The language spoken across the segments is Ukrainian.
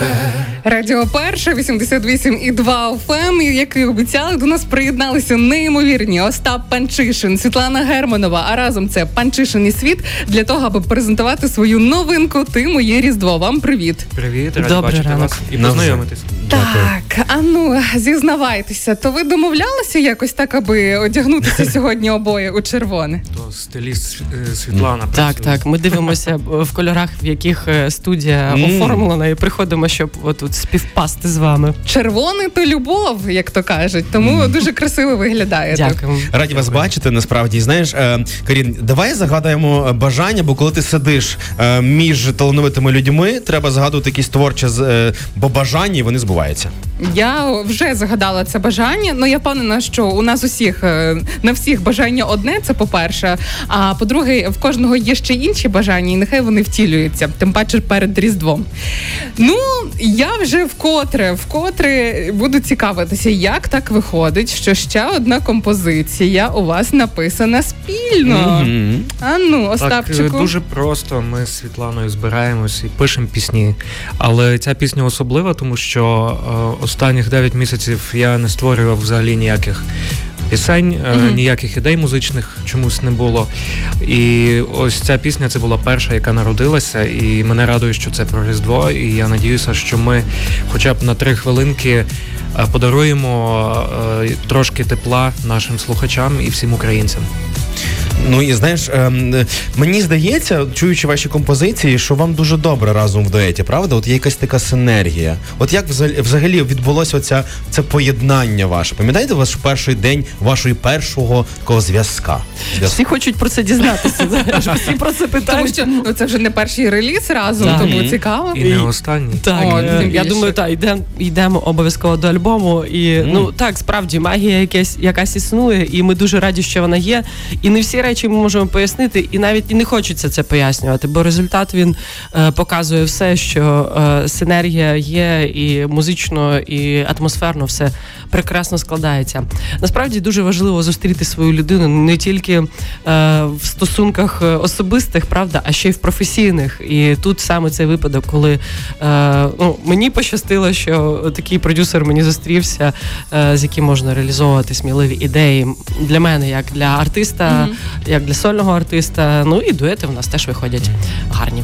гучніше. Радіо перше 88 і 2 ФМ, як і обіцяли, до нас приєдналися неймовірні Остап Панчишин, Світлана Германова. А разом це PANCHYSHYN & SVIT для того, аби презентувати свою новинку. Ти моє різдво. Вам привіт. Привіт, раді бачити ранок. вас і познайомитись. Так, а ну зізнавайтеся, то ви домовлялися якось так, аби одягнутися сьогодні обоє у червоне? То стиліст е, Світлана. Так, так. Ми дивимося в кольорах, в яких е, студія оформлена, і приходимо, щоб отут співпасти з вами. Червоний то любов, як то кажуть, тому дуже красиво виглядає. Дякую. Раді вас бачити. Насправді знаєш, е, Карін, давай загадаємо бажання, бо коли ти сидиш між талановитими людьми, треба згадувати якісь творчі бо бажання, і вони збуваються? Я вже загадала це бажання. Ну я впевнена, що у нас усіх е, на всіх бажання одне. Це по перше. А по-друге, в кожного є ще інші бажання, і нехай вони втілюються, тим паче перед різдвом. Ну я вже вкотре, вкотре буду цікавитися, як так виходить, що ще одна композиція у вас написана спільно. Mm-hmm. А ну, Остапчику. Так, дуже просто. Ми з Світланою збираємось і пишемо пісні. Але ця пісня особлива, тому що Е, останніх 9 місяців я не створював взагалі ніяких пісень, mm-hmm. ніяких ідей музичних чомусь не було. І ось ця пісня це була перша, яка народилася, і мене радує, що це про Різдво. І я надіюся, що ми, хоча б на три хвилинки, е, подаруємо трошки тепла нашим слухачам і всім українцям. Ну і знаєш, ем, мені здається, чуючи ваші композиції, що вам дуже добре разом в дуеті, правда? От є якась така синергія. От як взагалі відбулося оця це поєднання ваше? Пам'ятаєте ваш перший день вашої першого такого зв'язка? Всі хочуть про це дізнатися. Всі про це питають. Тому що ну це вже не перший реліз разом, тому цікаво. І не останній. Так, О, я думаю, так, йдемо йдемо обов'язково до альбому. І ну так, справді магія якась якась існує, і ми дуже раді, що вона є. І не всі речі ми можемо пояснити, і навіть і не хочеться це пояснювати, бо результат він е, показує все, що е, синергія є, і музично, і атмосферно все прекрасно складається. Насправді дуже важливо зустріти свою людину не тільки е, в стосунках особистих, правда, а ще й в професійних. І тут саме цей випадок, коли е, ну, мені пощастило, що такий продюсер мені зустрівся, е, з яким можна реалізовувати сміливі ідеї для мене, як для артиста, mm-hmm як для сольного артиста. Ну і дуети в нас теж виходять гарні.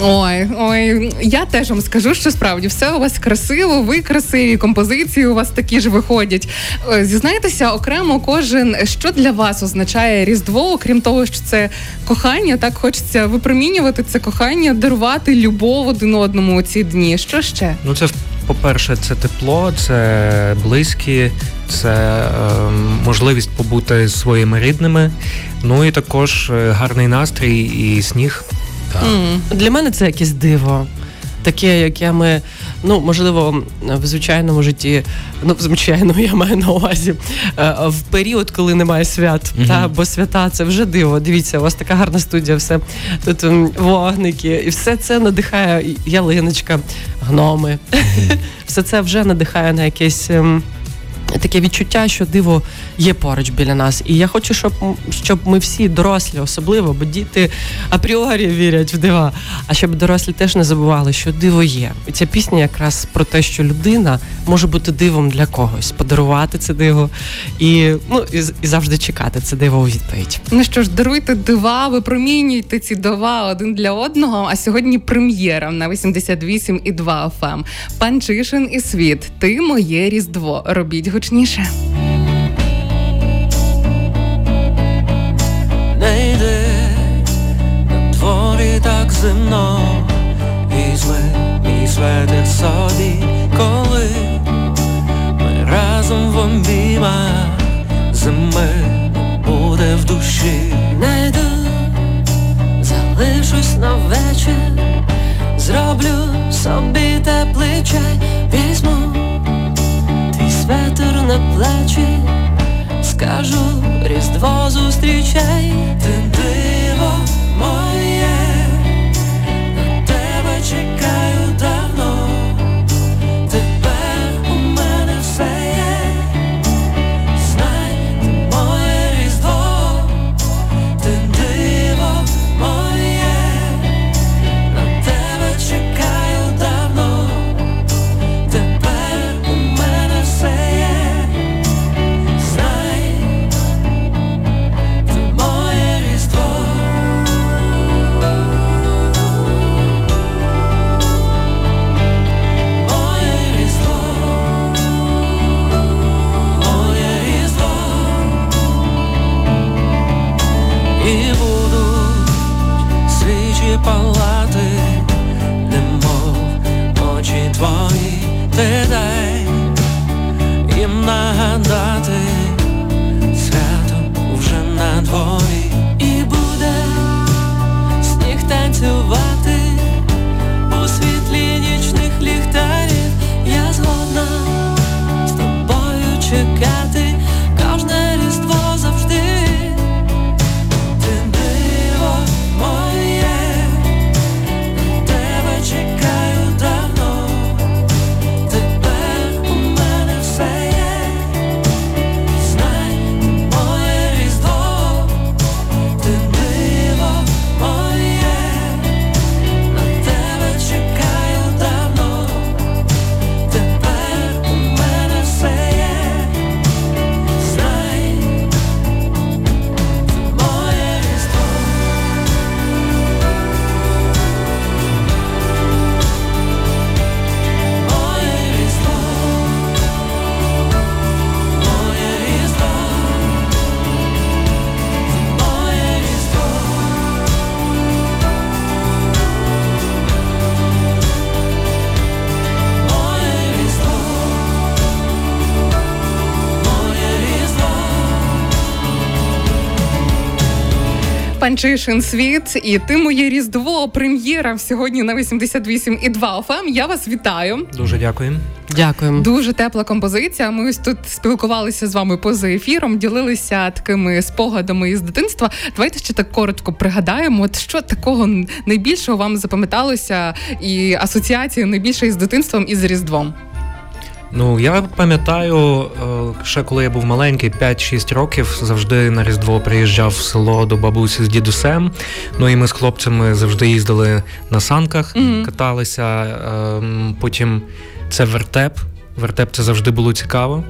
Ой, ой, я теж вам скажу, що справді все у вас красиво, ви красиві, композиції у вас такі ж виходять. Е, зізнайтеся окремо, кожен що для вас означає Різдво, окрім того, що це кохання, так хочеться випромінювати це кохання, дарувати любов один одному у ці дні. Що ще? Ну це по-перше, це тепло, це близькі, це е, можливість побути з своїми рідними. Ну і також е, гарний настрій і сніг. Так. Mm. Для мене це якесь диво. Таке, яке ми, ну можливо, в звичайному житті, ну в звичайному я маю на увазі е, в період, коли немає свят, mm-hmm. та бо свята це вже диво. Дивіться, у вас така гарна студія, все тут вогники, і все це надихає ялиночка, гноми. Mm-hmm. Все це вже надихає на якесь. Ем, таке відчуття, що диво є поруч біля нас. І я хочу, щоб щоб ми всі дорослі, особливо, бо діти апріорі вірять в дива. А щоб дорослі теж не забували, що диво є. І ця пісня якраз про те, що людина може бути дивом для когось, подарувати це диво і ну і, і завжди чекати це диво у відповідь. Ну що ж, даруйте дива, випромінюйте ці дива один для одного. А сьогодні прем'єра на 88 і 2 FM. Пан Чишин і світ. Ти моє різдво. Робіть гучніше. Не йди на дворі так зимно, візьми мій светик собі, коли ми разом в обіймах зими буде в душі. Не йду, залишусь на вечір, зроблю собі теплий чай, візьму на плечі, скажу різдво зустрічай, palavra Панчишин світ і ти моє різдво прем'єра сьогодні на 88,2 FM. Я вас вітаю. Дуже дякую. Дякуємо. Дуже тепла композиція. Ми ось тут спілкувалися з вами поза ефіром, ділилися такими спогадами із дитинства. Давайте ще так коротко пригадаємо, от що такого найбільшого вам запам'яталося, і асоціації найбільше із дитинством і з Різдвом. Ну, я пам'ятаю, е, ще коли я був маленький, 5-6 років, завжди на Різдво приїжджав в село до бабусі з дідусем. Ну і ми з хлопцями завжди їздили на санках, mm-hmm. каталися. Ем, потім це вертеп. Вертеп це завжди було цікаво.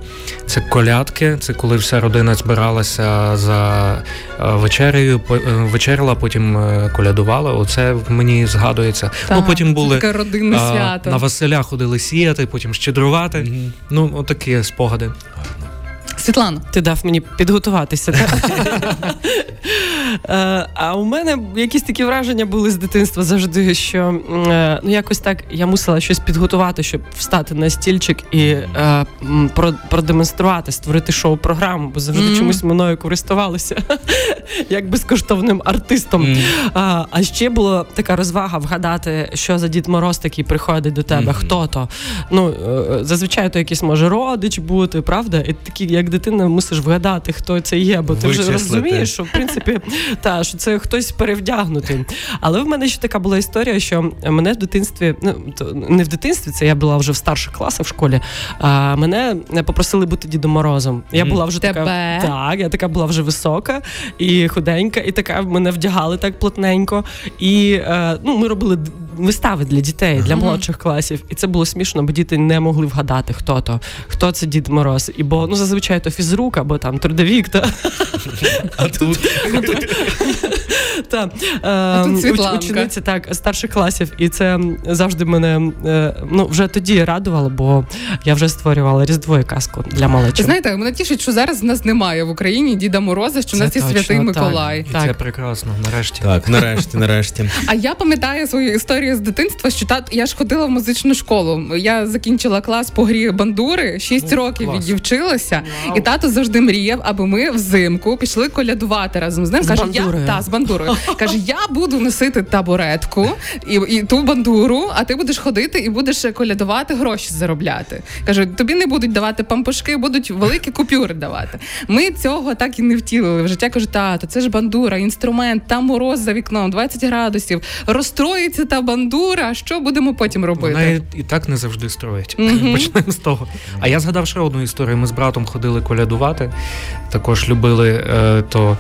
Це колядки, це коли вся родина збиралася за е, вечерею, е, вечеряла, потім е, колядувала. Оце мені згадується. Так, ну потім були таке родинне свято. на Василя ходили сіяти, потім щедрувати. Mm-hmm. Ну, отакі спогади. Світлана, ти дав мені підготуватися. Е, а у мене якісь такі враження були з дитинства завжди, що е, ну якось так я мусила щось підготувати, щоб встати на стільчик і е, продемонструвати, створити шоу-програму, бо завжди mm-hmm. чомусь мною користувалися як безкоштовним артистом. Mm-hmm. А ще була така розвага вгадати, що за Дід Мороз такий приходить до тебе, mm-hmm. хто то. Ну зазвичай то якийсь може родич бути, правда? І такі, як дитина, мусиш вгадати, хто це є, бо ти вже розумієш, що в принципі та що це хтось перевдягнутий. Але в мене ще така була історія, що мене в дитинстві, ну не в дитинстві, це я була вже в старших класах в школі. А мене попросили бути Дідом Морозом. Я була вже Тебе? така так, я така була вже висока і худенька, і така мене вдягали так плотненько. І е, ну, ми робили вистави для дітей, для молодших класів. І це було смішно, бо діти не могли вгадати, хто то, хто це Дід Мороз. І бо ну зазвичай то фізрук або там трудовік. А тут та, е, учениця так старших класів, і це завжди мене е, ну вже тоді радувало, бо я вже створювала різдво і казку для малечі. Знаєте, мене тішить, що зараз нас немає в Україні Діда Мороза, що в нас є святий Миколай. Так. Це прекрасно. Нарешті так, нарешті, нарешті. А я пам'ятаю свою історію з дитинства, що тат я ж ходила в музичну школу. Я закінчила клас по грі бандури, шість років клас. віддівчилася, Вау. і тато завжди мріяв, аби ми взимку пішли колядувати разом з ним. З Каже, я та з бандурою. Каже, я буду носити табуретку і і ту бандуру, а ти будеш ходити і будеш колядувати гроші заробляти. Каже, тобі не будуть давати пампушки, будуть великі купюри давати. Ми цього так і не втілили в життя. Кажу, тато, це ж бандура, інструмент, там мороз за вікном, 20 градусів. Розстроїться та бандура. Що будемо потім робити? Вона і так не завжди строїть. Mm-hmm. Почнемо з того. А я згадав ще одну історію. Ми з братом ходили колядувати, також любили е, то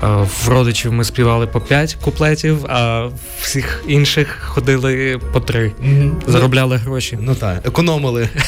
в родичів ми співали по п'ять куплетів, а всіх інших ходили по три. Mm-hmm. Заробляли гроші. Ну так, економили.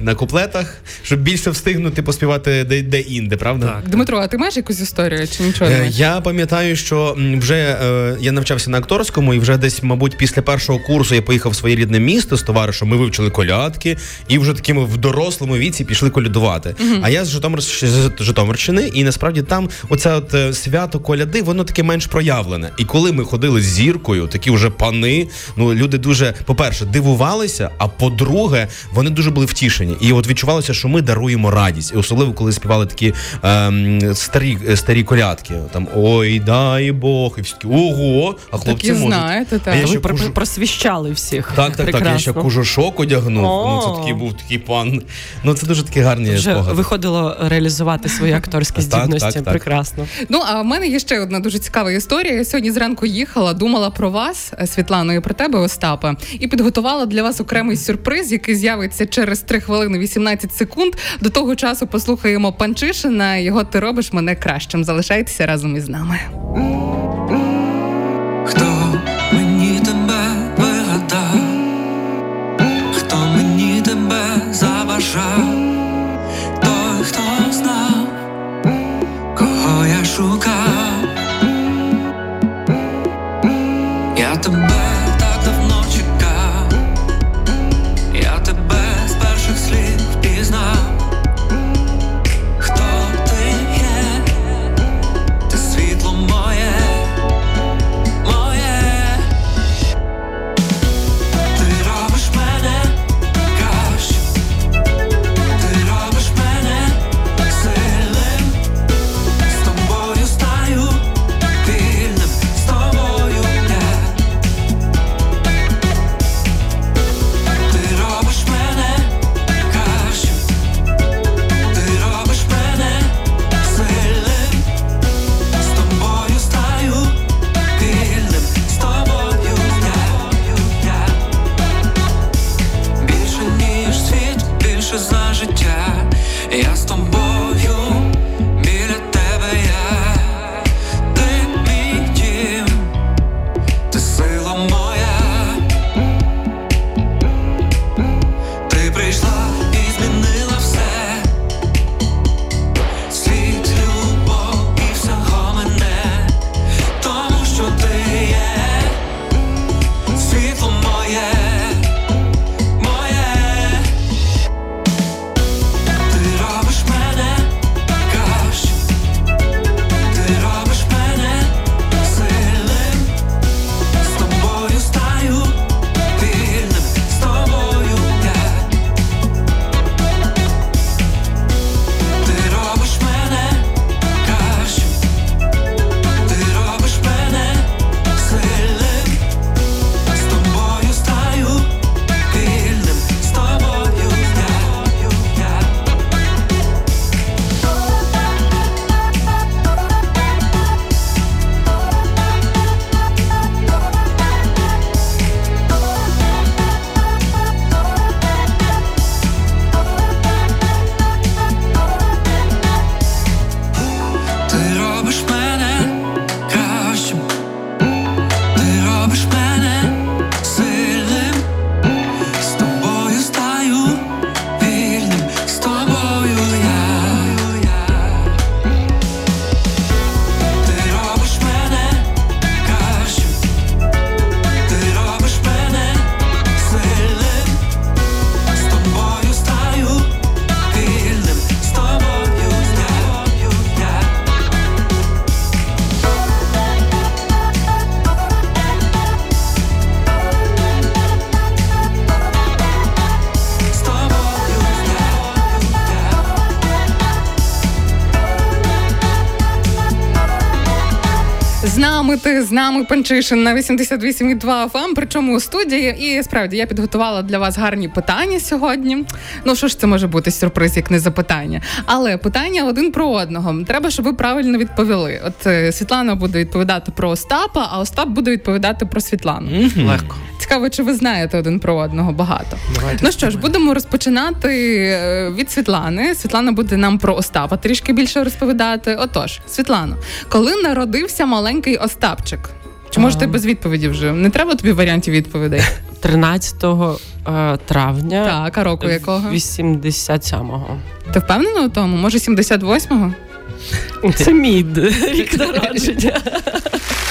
на куплетах, щоб більше встигнути поспівати де, де інде, правда? Так. Дмитро, а ти маєш якусь історію чи нічого? не Е, маєш? Я пам'ятаю, що вже е, я навчався на акторському, і вже десь, мабуть, після першого курсу я поїхав в своє рідне місто з товаришем. Ми вивчили колядки, і вже такими в дорослому віці пішли колядувати. А я з Житомир з Житомирщини, і насправді там оце от е, свято коляди, воно таке менш проявлене. І коли ми ходили з зіркою, такі вже пани, ну люди дуже, по-перше, дивувалися, а по-друге, вони дуже були втішені. І от відчувалося, що ми даруємо радість. І особливо, коли співали такі ем, старі, е, старі колядки. Там ой, дай Бог, і всі такі ого, а хлопці і можуть. знаєте, так. А я Ви про- кужу- просвіщали всіх. Так, так, так. Я ще кужушок одягнув. Ну це О. такий був такий пан. Ну це дуже такі гарні Вже спогади. виходило реалізувати свої акторські Так, так, здібності. так. Прекрасно. Ну а в мене є ще одна дуже цікава історія. Я сьогодні зранку їхала, думала про вас, е, Світлано, і про тебе, Остапа, і підготувала для вас окремий сюрприз, який з'явиться через 3 хвилини 18 секунд. До того часу послухаємо Панчишина. Його ти робиш мене кращим. Залишайтеся разом із нами. Хто мені тебе вигадав, хто мені тебе забажав, кого я З ти, з нами Панчишин на 88,2 FM, причому у студії. І справді я підготувала для вас гарні питання сьогодні. Ну що ж це може бути сюрприз, як не запитання. Але питання один про одного. Треба, щоб ви правильно відповіли. От е, Світлана буде відповідати про Остапа, а Остап буде відповідати про Світлану. Легко. Цікаво, чи ви знаєте один про одного багато. Давайте Ну що ж, будемо розпочинати е, від Світлани. Світлана буде нам про Остапа трішки більше розповідати. Отож, Світлано, коли народився маленький Остапчик? Чи може ти без відповіді вже? Не треба тобі варіантів відповідей? 13 е, травня. Так, а року якого? 87-го. Ти впевнена у тому? Може, 78-го? Це мій рік народження.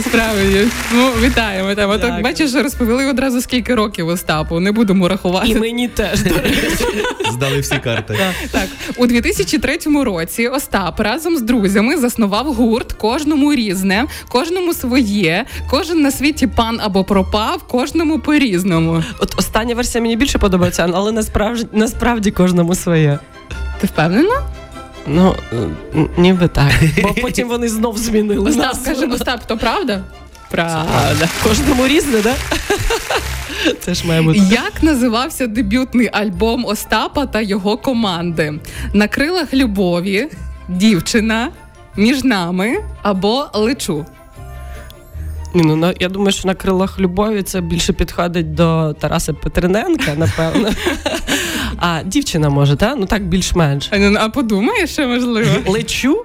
Справді. Ну, вітаємо тебе. Так, бачиш, розповіли одразу скільки років Остапу. Не будемо рахувати. І мені теж, до речі. Здали всі карти. Так, у 2003 році Остап разом з друзями заснував гурт кожному різне, кожному своє, кожен на світі пан або пропав, кожному по-різному. От остання версія мені більше подобається, але насправді, насправді кожному своє. Ти впевнена? Ну, е, ніби так. Бо потім вони знов змінили. Остап, каже, Остап, то правда? Правда. Кожному різне, так? Це ж має бути. Як називався дебютний альбом Остапа та його команди? На крилах любові, дівчина, між нами або лечу. Ні, ну на я думаю, що на крилах любові це більше підходить до Тараса Петриненка, напевно. А дівчина може, так? Ну так більш-менш. А, ну, а подумаєш, що можливо? Лечу?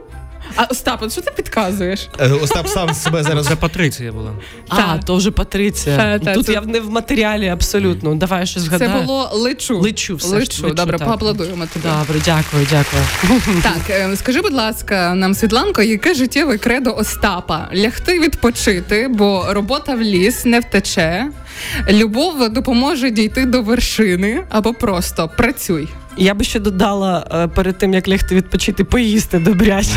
А Остап, от що ти підказуєш? Е, Остап сам себе зараз Це Патриція була. А, Так. то вже Патриція. Та, та, Тут це- я не в матеріалі абсолютно. Давай щось Це було лечу. Лечу, все ж лечу. лечу, Добре, так. поаплодуємо тобі. Добре, дякую, дякую. Так, е, скажи, будь ласка, нам, Світланко, яке життєве кредо Остапа? Лягти відпочити, бо робота в ліс не втече. Любов допоможе дійти до вершини або просто працюй. Я би ще додала е, перед тим, як лягти відпочити, поїсти добряче.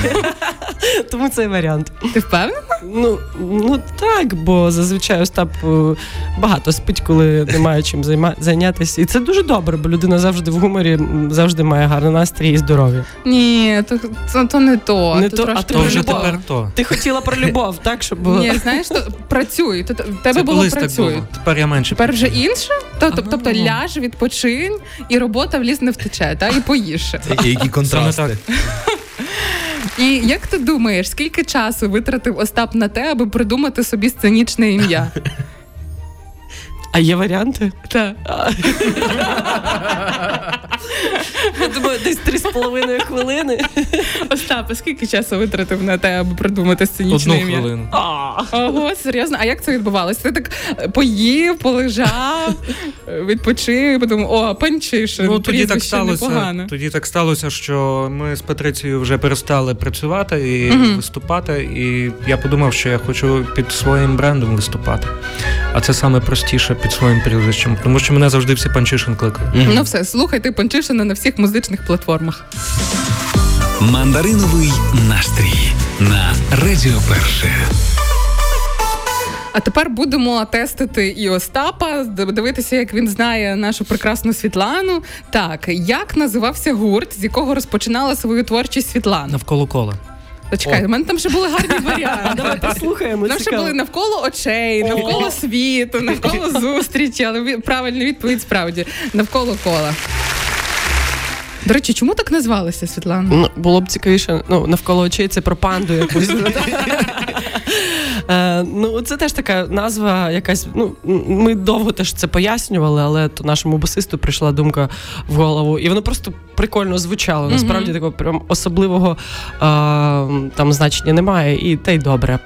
Тому цей варіант. Ти впевнена? Ну, ну так, бо зазвичай Остап е, багато спить, коли немає чим займа- зайнятися. І це дуже добре, бо людина завжди в гуморі завжди має гарний настрій і здоров'я. Ні, то, то, то не то. Не то, то, а То вже любов. тепер то. Ти хотіла про любов, так? Щоб було. Ні, знаєш, то працюй. То, в тебе Це було було. Тепер я менше. Тепер вже інше? Тобто, Ага. тобто ляж, відпочинь, і робота в ліс не втече, та? і поїше. І які контрасти. І як ти думаєш, скільки часу витратив Остап на те, аби придумати собі сценічне ім'я? А є варіанти? Так. Я думаю, десь три з половиною хвилини. Остап, а скільки часу витратив на те, аби придумати сценічне Одну хвилину. Ого, серйозно? А як це відбувалося? Ти так е, поїв, полежав, відпочив, подумав, о, панчишин, Ну тоді так сталося. непогано. Тоді так сталося, що ми з Патрицією вже перестали працювати і Мгм. виступати. І я подумав, що я хочу під своїм брендом виступати. А це саме простіше під своїм прізвищем, тому що мене завжди всі панчишин кликали. Ну все, слухайте Панчишина на всіх музичних платформах. Мандариновий настрій на Радіо Перше. А тепер будемо тестити і Остапа, дивитися, як він знає нашу прекрасну Світлану. Так, як називався гурт, з якого розпочинала свою творчість Світлана? Навколо кола. Почекай, у мене там ще були гарні варіанти. Давай послухаємо. Нам ще були навколо очей, навколо світу, навколо зустрічі, але правильна відповідь справді навколо кола. До речі, чому так назвалася Світлана? Ну, було б цікавіше, ну, навколо очей це про панду якусь. Е, ну, це теж така назва, якась. Ну, ми довго теж це пояснювали, але то нашому басисту прийшла думка в голову, і воно просто прикольно звучало. Насправді такого прям особливого е, там значення немає, і те й добре.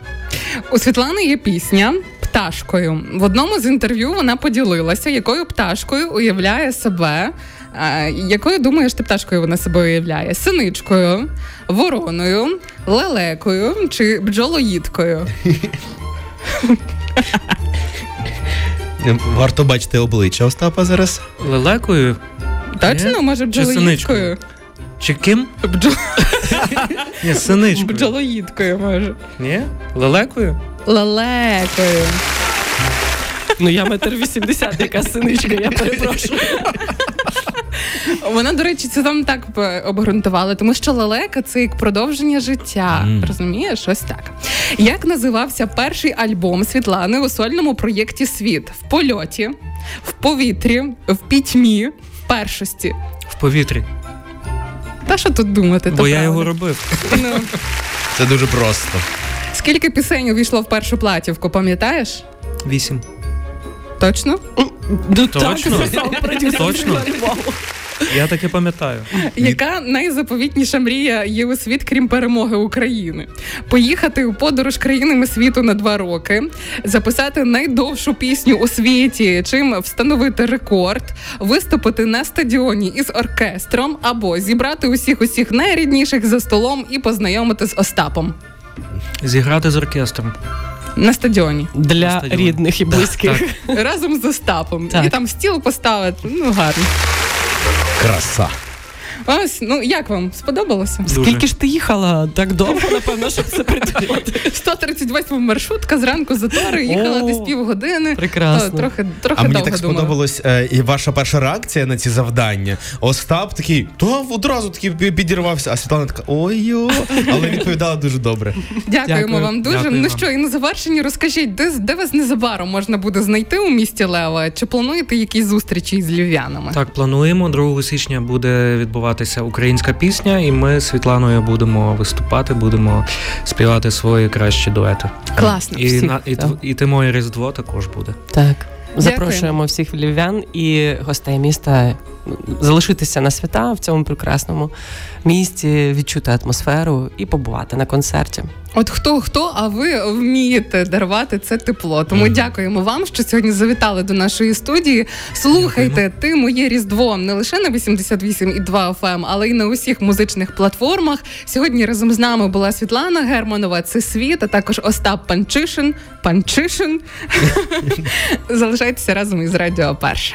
У Світлани є пісня пташкою. В одному з інтерв'ю вона поділилася, якою пташкою уявляє себе. А, якою думаєш ти пташкою вона себе уявляє? Синичкою, вороною, лелекою чи бджолоїдкою? Варто бачити обличчя Остапа зараз. Лелекою Точно, може, бджолоїдкою? чи ким? Ні, синичкою. Бджолоїдкою, може. Ні? Лелекою? Лелекою. Ну, я метр вісімдесят, яка синичка, я перепрошую. Вона, до речі, це там так обґрунтувала, тому що лелека це як продовження життя. Мгм. Розумієш? Ось так. Як називався перший альбом Світлани у сольному проєкті Світ в польоті, в повітрі, в пітьмі, в першості? В повітрі. Та що тут думати? Бо то я правда. його робив. Ну, Це дуже просто. скільки пісень увійшло в першу платівку, пам'ятаєш? Вісім. Точно? Ну, Точно? так, Точно? Я таки пам'ятаю. Яка найзаповітніша мрія є у світ, крім перемоги України? Поїхати у подорож країнами світу на два роки, записати найдовшу пісню у світі, чим встановити рекорд, виступити на стадіоні із оркестром, або зібрати усіх усіх найрідніших за столом і познайомити з Остапом Зіграти з оркестром. на стадіоні Для стадіоні. рідних і близьких. Так. разом з Остапом. Так. І там стіл поставити. Ну гарно. Краса. Ось, ну як вам сподобалося? Дуже. Скільки ж ти їхала так довго, напевно, щоб це придумати? 138 маршрутка зранку затори, їхала О, десь півгодини. прекрасно. То Трохи, трохи А мені так думала. сподобалось е, і ваша перша реакція на ці завдання. Остап такий, то одразу такий підірвався, а Світлана така ой-йо, але відповідала дуже добре. Дякуємо Дякую. вам дуже. Дякую ну вам. що, і на завершенні розкажіть, де, де вас незабаром можна буде знайти у місті Лева? Чи плануєте якісь зустрічі з львів'янами? Так, плануємо. 2 січня буде відбуватися українська пісня, і ми з Світланою будемо виступати, будемо співати свої кращі дуети. Класно. І, всіх, на, і, і ти моє Різдво також буде. Так. Запрошуємо всіх львів'ян і гостей міста залишитися на свята в цьому прекрасному місті, відчути атмосферу і побувати на концерті. От хто хто, а ви вмієте дарувати це тепло. Тому дякуємо вам, що сьогодні завітали до нашої студії. Слухайте, ти моє різдво не лише на 88,2 FM, але й на усіх музичних платформах. Сьогодні разом з нами була Світлана Германова. Це світ, а також Остап Панчишин. Панчишин. Залишайтеся разом із Радіо Перше.